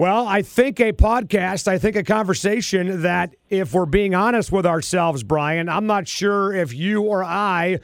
Well, I think a podcast, I think a conversation that, if we're being honest with ourselves, Brian, I'm not sure if you or I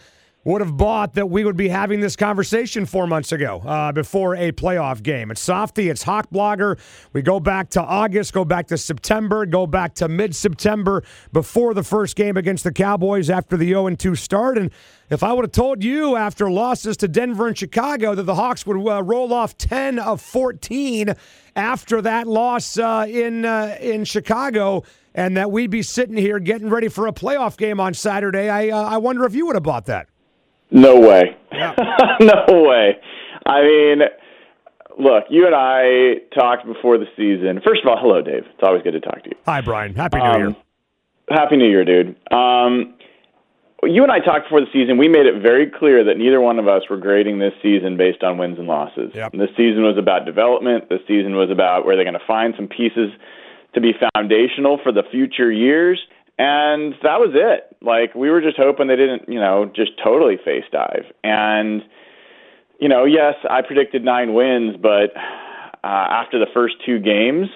would have bought that we would be having this conversation four months ago uh, before a playoff game. It's Softy, it's Hawk Blogger. We go back to August, go back to September, go back to mid September before the first game against the Cowboys after the 0 2 start. And if I would have told you after losses to Denver and Chicago that the Hawks would uh, roll off 10 of 14 after that loss uh, in uh, in Chicago, and that we'd be sitting here getting ready for a playoff game on Saturday, I uh, I wonder if you would have bought that. No way. Yeah. no way. I mean, look, you and I talked before the season. First of all, hello, Dave. It's always good to talk to you. Hi, Brian. Happy New Um, Year. Happy New Year, dude. Um, you and I talked before the season. We made it very clear that neither one of us were grading this season based on wins and losses. Yep. This season was about development. This season was about where they're going to find some pieces to be foundational for the future years. And that was it. Like we were just hoping they didn't, you know, just totally face dive. And you know, yes, I predicted nine wins, but uh, after the first two games,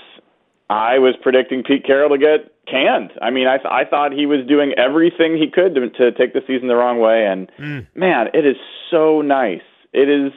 I was predicting Pete Carroll to get canned. I mean, I th- I thought he was doing everything he could to, to take the season the wrong way, and man, it is so nice. It is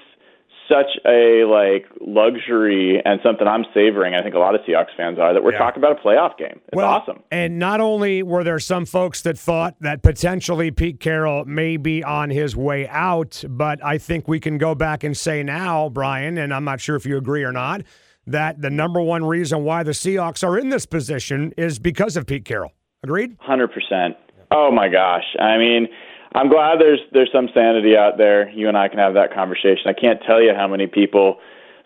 such a like luxury and something I'm savoring. I think a lot of Seahawks fans are that we're Yeah. talking about a playoff game. It's well, awesome. And not only were there some folks that thought that potentially Pete Carroll may be on his way out, but I think we can go back and say now, Brian, and I'm not sure if you agree or not, that the number one reason why the Seahawks are in this position is because of Pete Carroll. Agreed? Hundred percent. Oh my gosh. I mean, I'm glad there's there's some sanity out there. You and I can have that conversation. I can't tell you how many people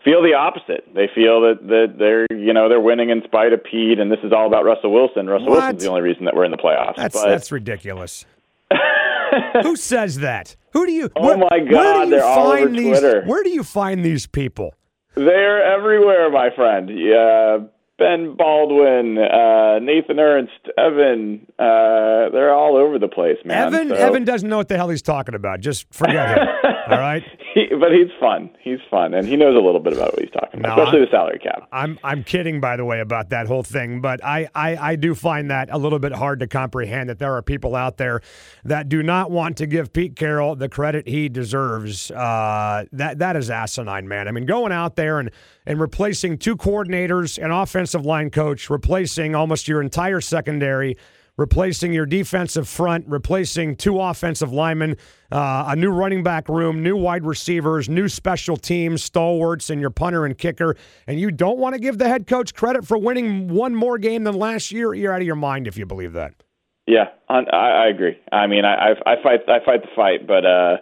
feel the opposite. They feel that that they're you know they're winning in spite of Pete, and this is all about Russell Wilson. Russell What? Wilson's the only reason that we're in the playoffs. That's but that's ridiculous. Who says that? Who do you? Oh where, my where do you they're all find these? Twitter. Where do you find these people? they're everywhere, my friend. Yeah. Ben Baldwin, uh, Nathan Ernst, Evan, uh, they're all over the place, man. Evan So- Evan doesn't know what the hell he's talking about. Just forget him. all right. He, but he's fun. He's fun, and he knows a little bit about what he's talking about, No, especially I- the salary cap. I'm I'm kidding, by the way, about that whole thing. But I, I, I do find that a little bit hard to comprehend that there are people out there that do not want to give Pete Carroll the credit he deserves. Uh, that that is asinine, man. I mean, going out there and and replacing two coordinators, an offensive line coach, replacing almost your entire secondary. Replacing your defensive front, replacing two offensive linemen, uh, a new running back room, new wide receivers, new special teams, stalwarts, and your punter and kicker. And you don't want to give the head coach credit for winning one more game than last year. You're out of your mind if you believe that. Yeah, I, I agree. I mean, I, I, fight, I fight the fight, but uh,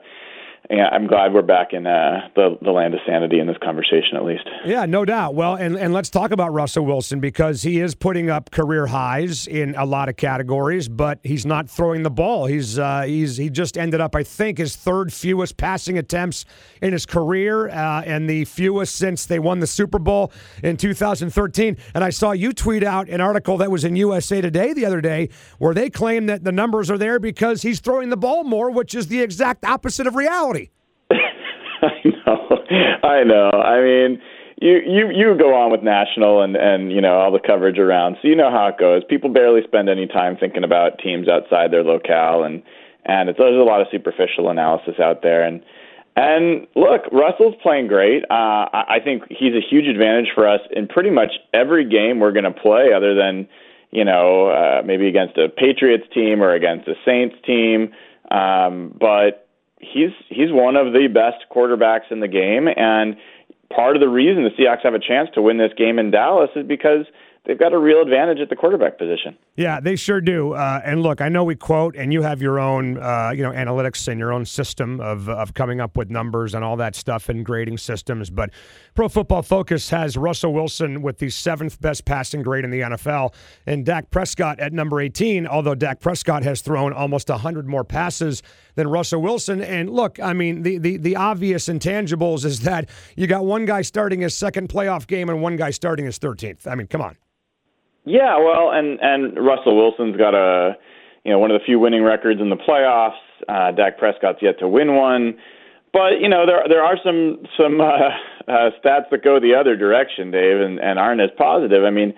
yeah, I'm glad we're back in uh, the the land of sanity in this conversation, at least. Yeah, no doubt. Well, and, and let's talk about Russell Wilson because he is putting up career highs in a lot of categories, but he's not throwing the ball. He's uh, he's he just ended up, I think, his third fewest passing attempts in his career, uh, and the fewest since they won the Super Bowl in 2013. And I saw you tweet out an article that was in USA Today the other day where they claim that the numbers are there because he's throwing the ball more, which is the exact opposite of reality. I know, I know. I mean, you you you go on with national and and you know all the coverage around, so you know how it goes. People barely spend any time thinking about teams outside their locale, and and it's, there's a lot of superficial analysis out there. And and look, Russell's playing great. Uh, I, I think he's a huge advantage for us in pretty much every game we're going to play, other than you know uh, maybe against a Patriots team or against a Saints team. Um, but he's he's one of the best quarterbacks in the game, and part of the reason the Seahawks have a chance to win this game in Dallas is because they've got a real advantage at the quarterback position. Yeah, they sure do. Uh, and look, I know we quote, and you have your own, uh, you know, analytics and your own system of of coming up with numbers and all that stuff and grading systems. But Pro Football Focus has Russell Wilson with the seventh best passing grade in the NFL, and Dak Prescott at number eighteen. Although Dak Prescott has thrown almost hundred more passes than Russell Wilson. And look, I mean, the the the obvious intangibles is that you got one guy starting his second playoff game and one guy starting his thirteenth. I mean, come on. Yeah, well, and and Russell Wilson's got a you know one of the few winning records in the playoffs. Uh, Dak Prescott's yet to win one, but you know there there are some some uh, uh, stats that go the other direction, Dave, and, and aren't as positive. I mean,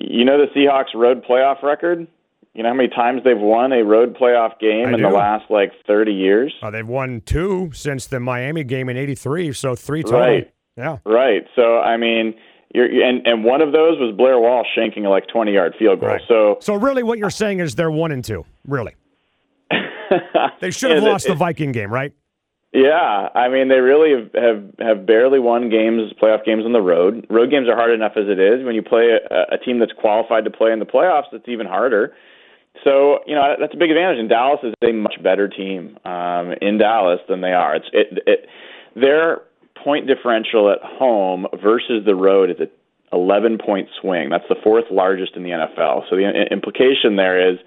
you know the Seahawks road playoff record? You know how many times they've won a road playoff game I in do. the last like 30 years? Uh, they've won two since the Miami game in '83, so three total. Right. Yeah. Right. So I mean, you're and and one of those was Blair Walsh shanking a like 20 yard field goal. Right. So So really, what you're saying is they're one and two. Really, they should have lost it- the Viking game, right? Yeah, I mean they really have, have have barely won games, playoff games on the road. Road games are hard enough as it is. When you play a, a team that's qualified to play in the playoffs, it's even harder. So you know that's a big advantage. And Dallas is a much better team um, in Dallas than they are. It's it, it their point differential at home versus the road is a 11 point swing. That's the fourth largest in the NFL. So the implication there is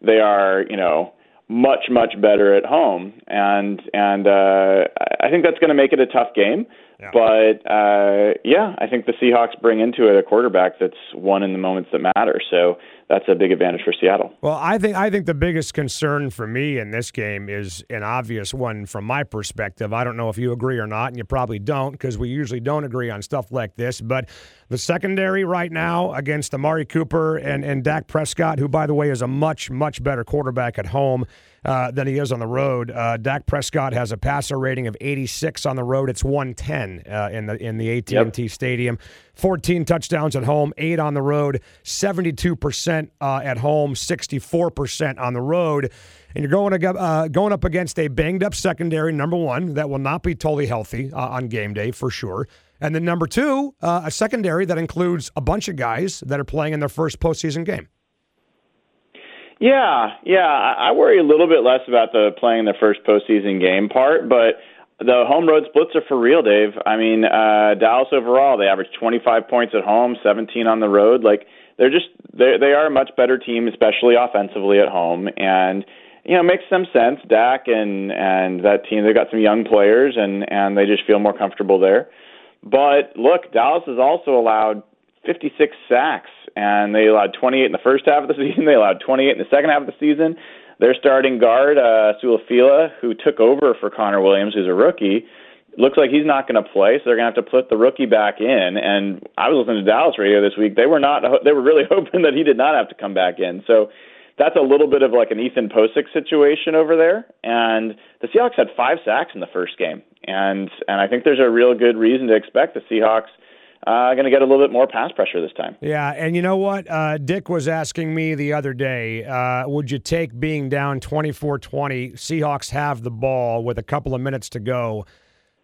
they are you know much much better at home and and uh I think that's going to make it a tough game Yeah. but uh yeah I think the Seahawks bring into it a quarterback that's won in the moments that matter so that's a big advantage for Seattle Well, I think I think the biggest concern for me in this game is an obvious one from my perspective. I don't know if you agree or not, and you probably don't because we usually don't agree on stuff like this. But the secondary right now against Amari Cooper and and Dak Prescott, who by the way is a much much better quarterback at home uh, than he is on the road. Uh, Dak Prescott has a passer rating of 86 on the road. It's 110 uh, in the in the AT&T Stadium. 14 touchdowns at home, eight on the road, 72% uh, at home, 64% on the road. And you're going, ag- uh, going up against a banged up secondary, number one, that will not be totally healthy uh, on game day for sure. And then number two, uh, a secondary that includes a bunch of guys that are playing in their first postseason game. Yeah, yeah. I, worry a little bit less about the playing the first postseason game part, but the home road splits are for real, Dave. I mean, uh, Dallas overall, they average 25 points at home, 17 on the road. Like they're just they they are a much better team, especially offensively at home, and you know makes some sense. Dak and and that team, they've got some young players, and and they just feel more comfortable there. But look, Dallas has also allowed 56 sacks, and they allowed 28 in the first half of the season. They allowed 28 in the second half of the season. Their starting guard, uh, Su'a-Filo, who took over for Connor Williams, who's a rookie, looks like he's not going to play, so they're going to have to put the rookie back in. And I was listening to Dallas radio this week; they were not, they were really hoping that he did not have to come back in. So that's a little bit of like an Ethan Pocic situation over there. And the Seahawks had five sacks in the first game, and and I think there's a real good reason to expect the Seahawks uh, going to get a little bit more pass pressure this time. Yeah, and you know what? Uh, Dick was asking me the other day uh, would you take being down 24 20, Seahawks have the ball with a couple of minutes to go?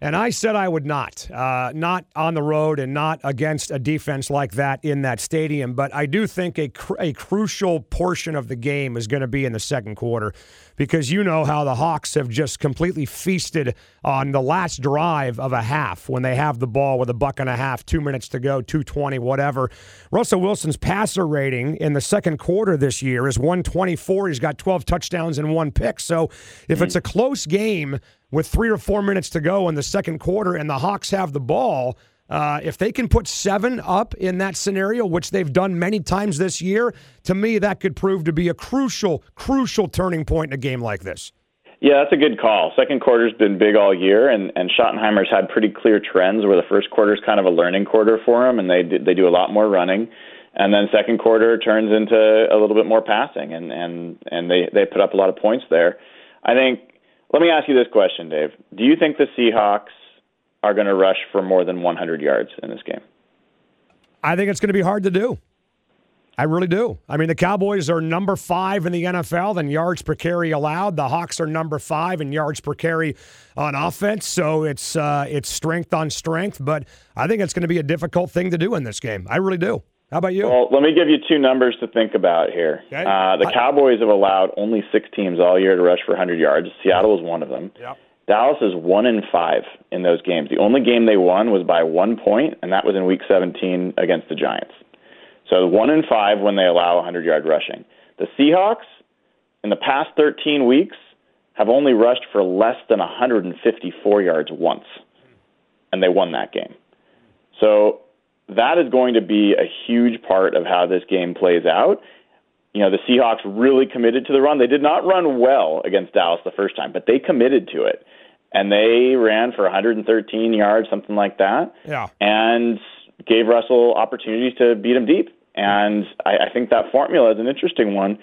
And I said I would not, uh, not on the road and not against a defense like that in that stadium. But I do think a, cr- a crucial portion of the game is going to be in the second quarter because you know how the Hawks have just completely feasted on the last drive of a half when they have the ball with a buck and a half, two minutes to go, 220, whatever. Russell Wilson's passer rating in the second quarter this year is 124. He's got 12 touchdowns and one pick. So if it's a close game, with three or four minutes to go in the second quarter and the Hawks have the ball, uh, if they can put seven up in that scenario, which they've done many times this year, to me, that could prove to be a crucial, crucial turning point in a game like this. Yeah, that's a good call. Second quarter's been big all year, and and Schottenheimer's had pretty clear trends where the first quarter's kind of a learning quarter for him, and they they do a lot more running, and then second quarter turns into a little bit more passing, and and and they they put up a lot of points there. I think. Let me ask you this question, Dave. Do you think the Seahawks are going to rush for more than 100 yards in this game? I think it's going to be hard to do. I really do. I mean, the Cowboys are number five in the NFL in yards per carry allowed. The Hawks are number five in yards per carry on offense. So it's uh, it's strength on strength. But I think it's going to be a difficult thing to do in this game. I really do. How about you? Well, let me give you two numbers to think about here. Okay. Uh, the I- Cowboys have allowed only six teams all year to rush for 100 yards. Seattle is one of them. Yep. Dallas is one in five in those games. The only game they won was by one point, and that was in Week 17 against the Giants. So one in five when they allow 100 yard rushing. The Seahawks, in the past 13 weeks, have only rushed for less than 154 yards once, and they won that game. So that is going to be a huge part of how this game plays out. You know, the Seahawks really committed to the run. They did not run well against Dallas the first time, but they committed to it. and they ran for 113 yards, something like that. Yeah. And gave Russell opportunities to beat him deep. And I, I think that formula is an interesting one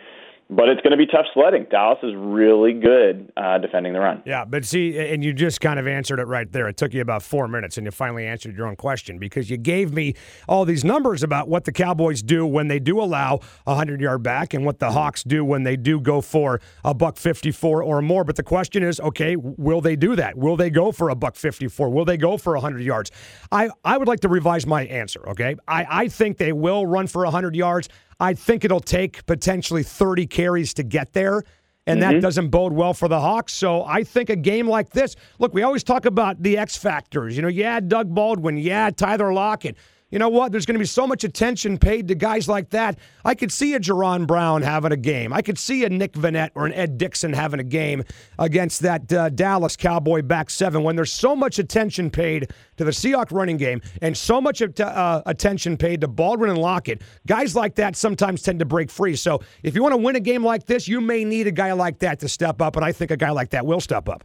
but it's going to be tough sledding. Dallas is really good uh, defending the run. Yeah, but see, and you just kind of answered it right there. It took you about four minutes, and you finally answered your own question because you gave me all these numbers about what the Cowboys do when they do allow a hundred yard back, and what the Hawks do when they do go for a buck fifty four or more. But the question is, okay, will they do that? Will they go for a buck fifty four? Will they go for a hundred yards? I I would like to revise my answer. Okay, I I think they will run for a hundred yards. I think it'll take potentially 30 carries to get there. And mm-hmm. that doesn't bode well for the Hawks. So I think a game like this, look, we always talk about the X factors. You know, yeah, Doug Baldwin, yeah, Tyler Lockett you know what? There's going to be so much attention paid to guys like that. I could see a Jaron Brown having a game. I could see a Nick Vannett or an Ed Dickson having a game against that uh, Dallas Cowboy back seven when there's so much attention paid to the Seahawks running game and so much uh, attention paid to Baldwin and Lockett. Guys like that sometimes tend to break free. So if you want to win a game like this, you may need a guy like that to step up, and I think a guy like that will step up.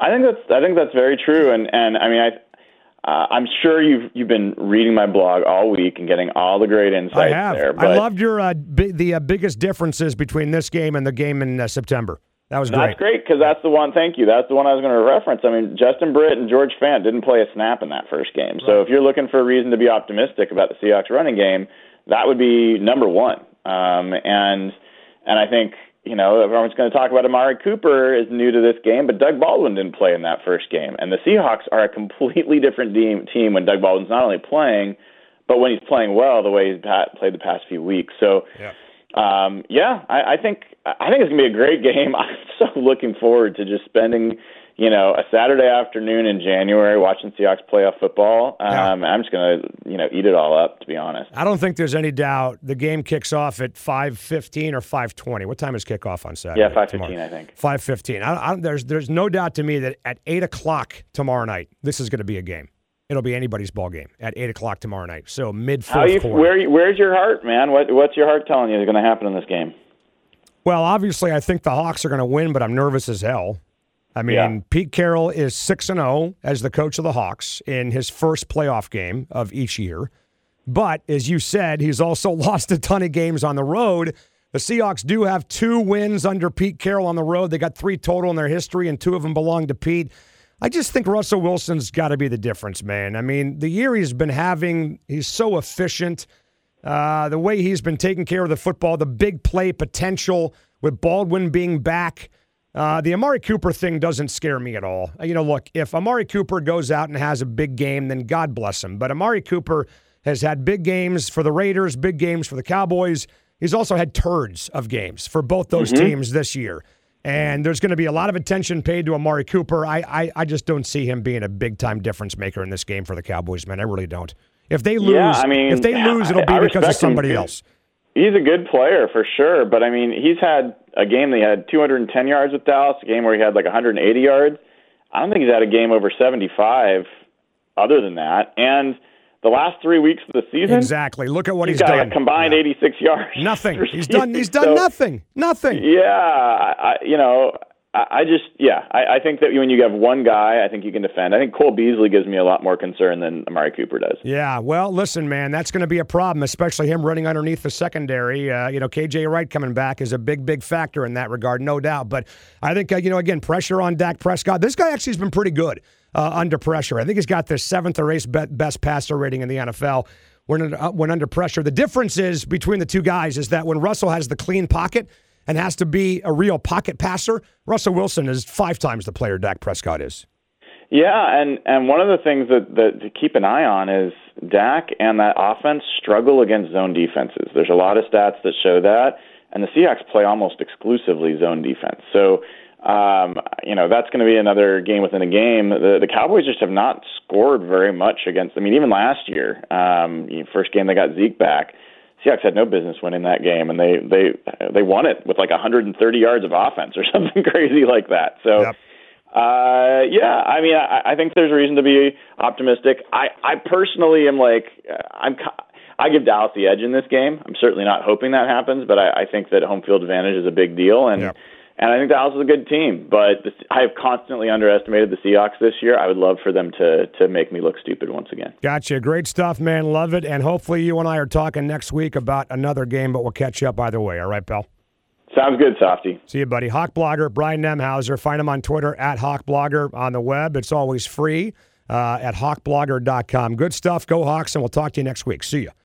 I think that's I think that's very true, and and I mean I uh, I'm sure you've you've been reading my blog all week and getting all the great insights I have. there. I loved your uh, bi- the uh, biggest differences between this game and the game in uh, September. That was great. That's great because that's the one. Thank you. That's the one I was going to reference. I mean, Justin Britt and George Fant didn't play a snap in that first game. Right. So if you're looking for a reason to be optimistic about the Seahawks running game, that would be number one. Um, and and I think you know, everyone's going to talk about Amari Cooper is new to this game, but Doug Baldwin didn't play in that first game. And the Seahawks are a completely different team when Doug Baldwin's not only playing, but when he's playing well, the way he's played the past few weeks. So, yeah, um, yeah I, I think I think it's going to be a great game. I'm so looking forward to just spending you know, a Saturday afternoon in January watching Seahawks playoff football. Um, yeah. I'm just going to, you know, eat it all up, to be honest. I don't think there's any doubt the game kicks off at 5.15 or 5.20. What time is kickoff on Saturday? Yeah, 5.15, I think. 5.15. I, I, there's, there's no doubt to me that at 8 o'clock tomorrow night, this is going to be a game. It'll be anybody's ball game at 8 o'clock tomorrow night. So mid fourth quarter. Where, where's your heart, man? What, what's your heart telling you is going to happen in this game? Well, obviously, I think the Hawks are going to win, but I'm nervous as hell. I mean, yeah. Pete Carroll is 6 and 0 as the coach of the Hawks in his first playoff game of each year. But as you said, he's also lost a ton of games on the road. The Seahawks do have two wins under Pete Carroll on the road. They got three total in their history, and two of them belong to Pete. I just think Russell Wilson's got to be the difference, man. I mean, the year he's been having, he's so efficient. Uh, the way he's been taking care of the football, the big play potential with Baldwin being back. Uh, the Amari Cooper thing doesn't scare me at all. You know, look, if Amari Cooper goes out and has a big game, then God bless him. But Amari Cooper has had big games for the Raiders, big games for the Cowboys. He's also had turds of games for both those mm-hmm. teams this year. And there's going to be a lot of attention paid to Amari Cooper. I, I, I just don't see him being a big time difference maker in this game for the Cowboys, man. I really don't. If they lose, yeah, I mean, if they lose, it'll be because of somebody else. He's a good player for sure, but I mean, he's had a game that he had 210 yards with Dallas, a game where he had like 180 yards. I don't think he's had a game over 75 other than that. And the last three weeks of the season, exactly. Look at what he's, he's got done. A combined yeah. 86 yards. Nothing. He's done. He's done so, nothing. Nothing. Yeah, I, you know, I just, yeah, I, I think that when you have one guy, I think you can defend. I think Cole Beasley gives me a lot more concern than Amari Cooper does. Yeah, well, listen, man, that's going to be a problem, especially him running underneath the secondary. Uh, you know, KJ Wright coming back is a big, big factor in that regard, no doubt. But I think, uh, you know, again, pressure on Dak Prescott. This guy actually has been pretty good uh, under pressure. I think he's got the seventh or eighth best passer rating in the NFL when, uh, when under pressure. The difference is between the two guys is that when Russell has the clean pocket – and has to be a real pocket passer, Russell Wilson is five times the player Dak Prescott is. Yeah, and and one of the things that, that to keep an eye on is Dak and that offense struggle against zone defenses. There's a lot of stats that show that, and the Seahawks play almost exclusively zone defense. So, um, you know, that's going to be another game within a game. The, the Cowboys just have not scored very much against. I mean, even last year, um, first game they got Zeke back. Seahawks had no business winning that game, and they they they won it with like 130 yards of offense or something crazy like that. So, yep. uh, yeah, I mean, I, I think there's a reason to be optimistic. I I personally am like I'm. I give Dallas the edge in this game. I'm certainly not hoping that happens, but I, I think that home field advantage is a big deal, and. Yep And I think the Dallas is a good team, but the, I have constantly underestimated the Seahawks this year. I would love for them to to make me look stupid once again. Gotcha. Great stuff, man. Love it. And hopefully you and I are talking next week about another game, but we'll catch you up either way. All right, pal? Sounds good, Softy. See you, buddy. Hawk Blogger, Brian Nemhauser. Find him on Twitter at Hawk Blogger on the web. It's always free uh, at hawkblogger.com. Good stuff. Go Hawks, and we'll talk to you next week. See you.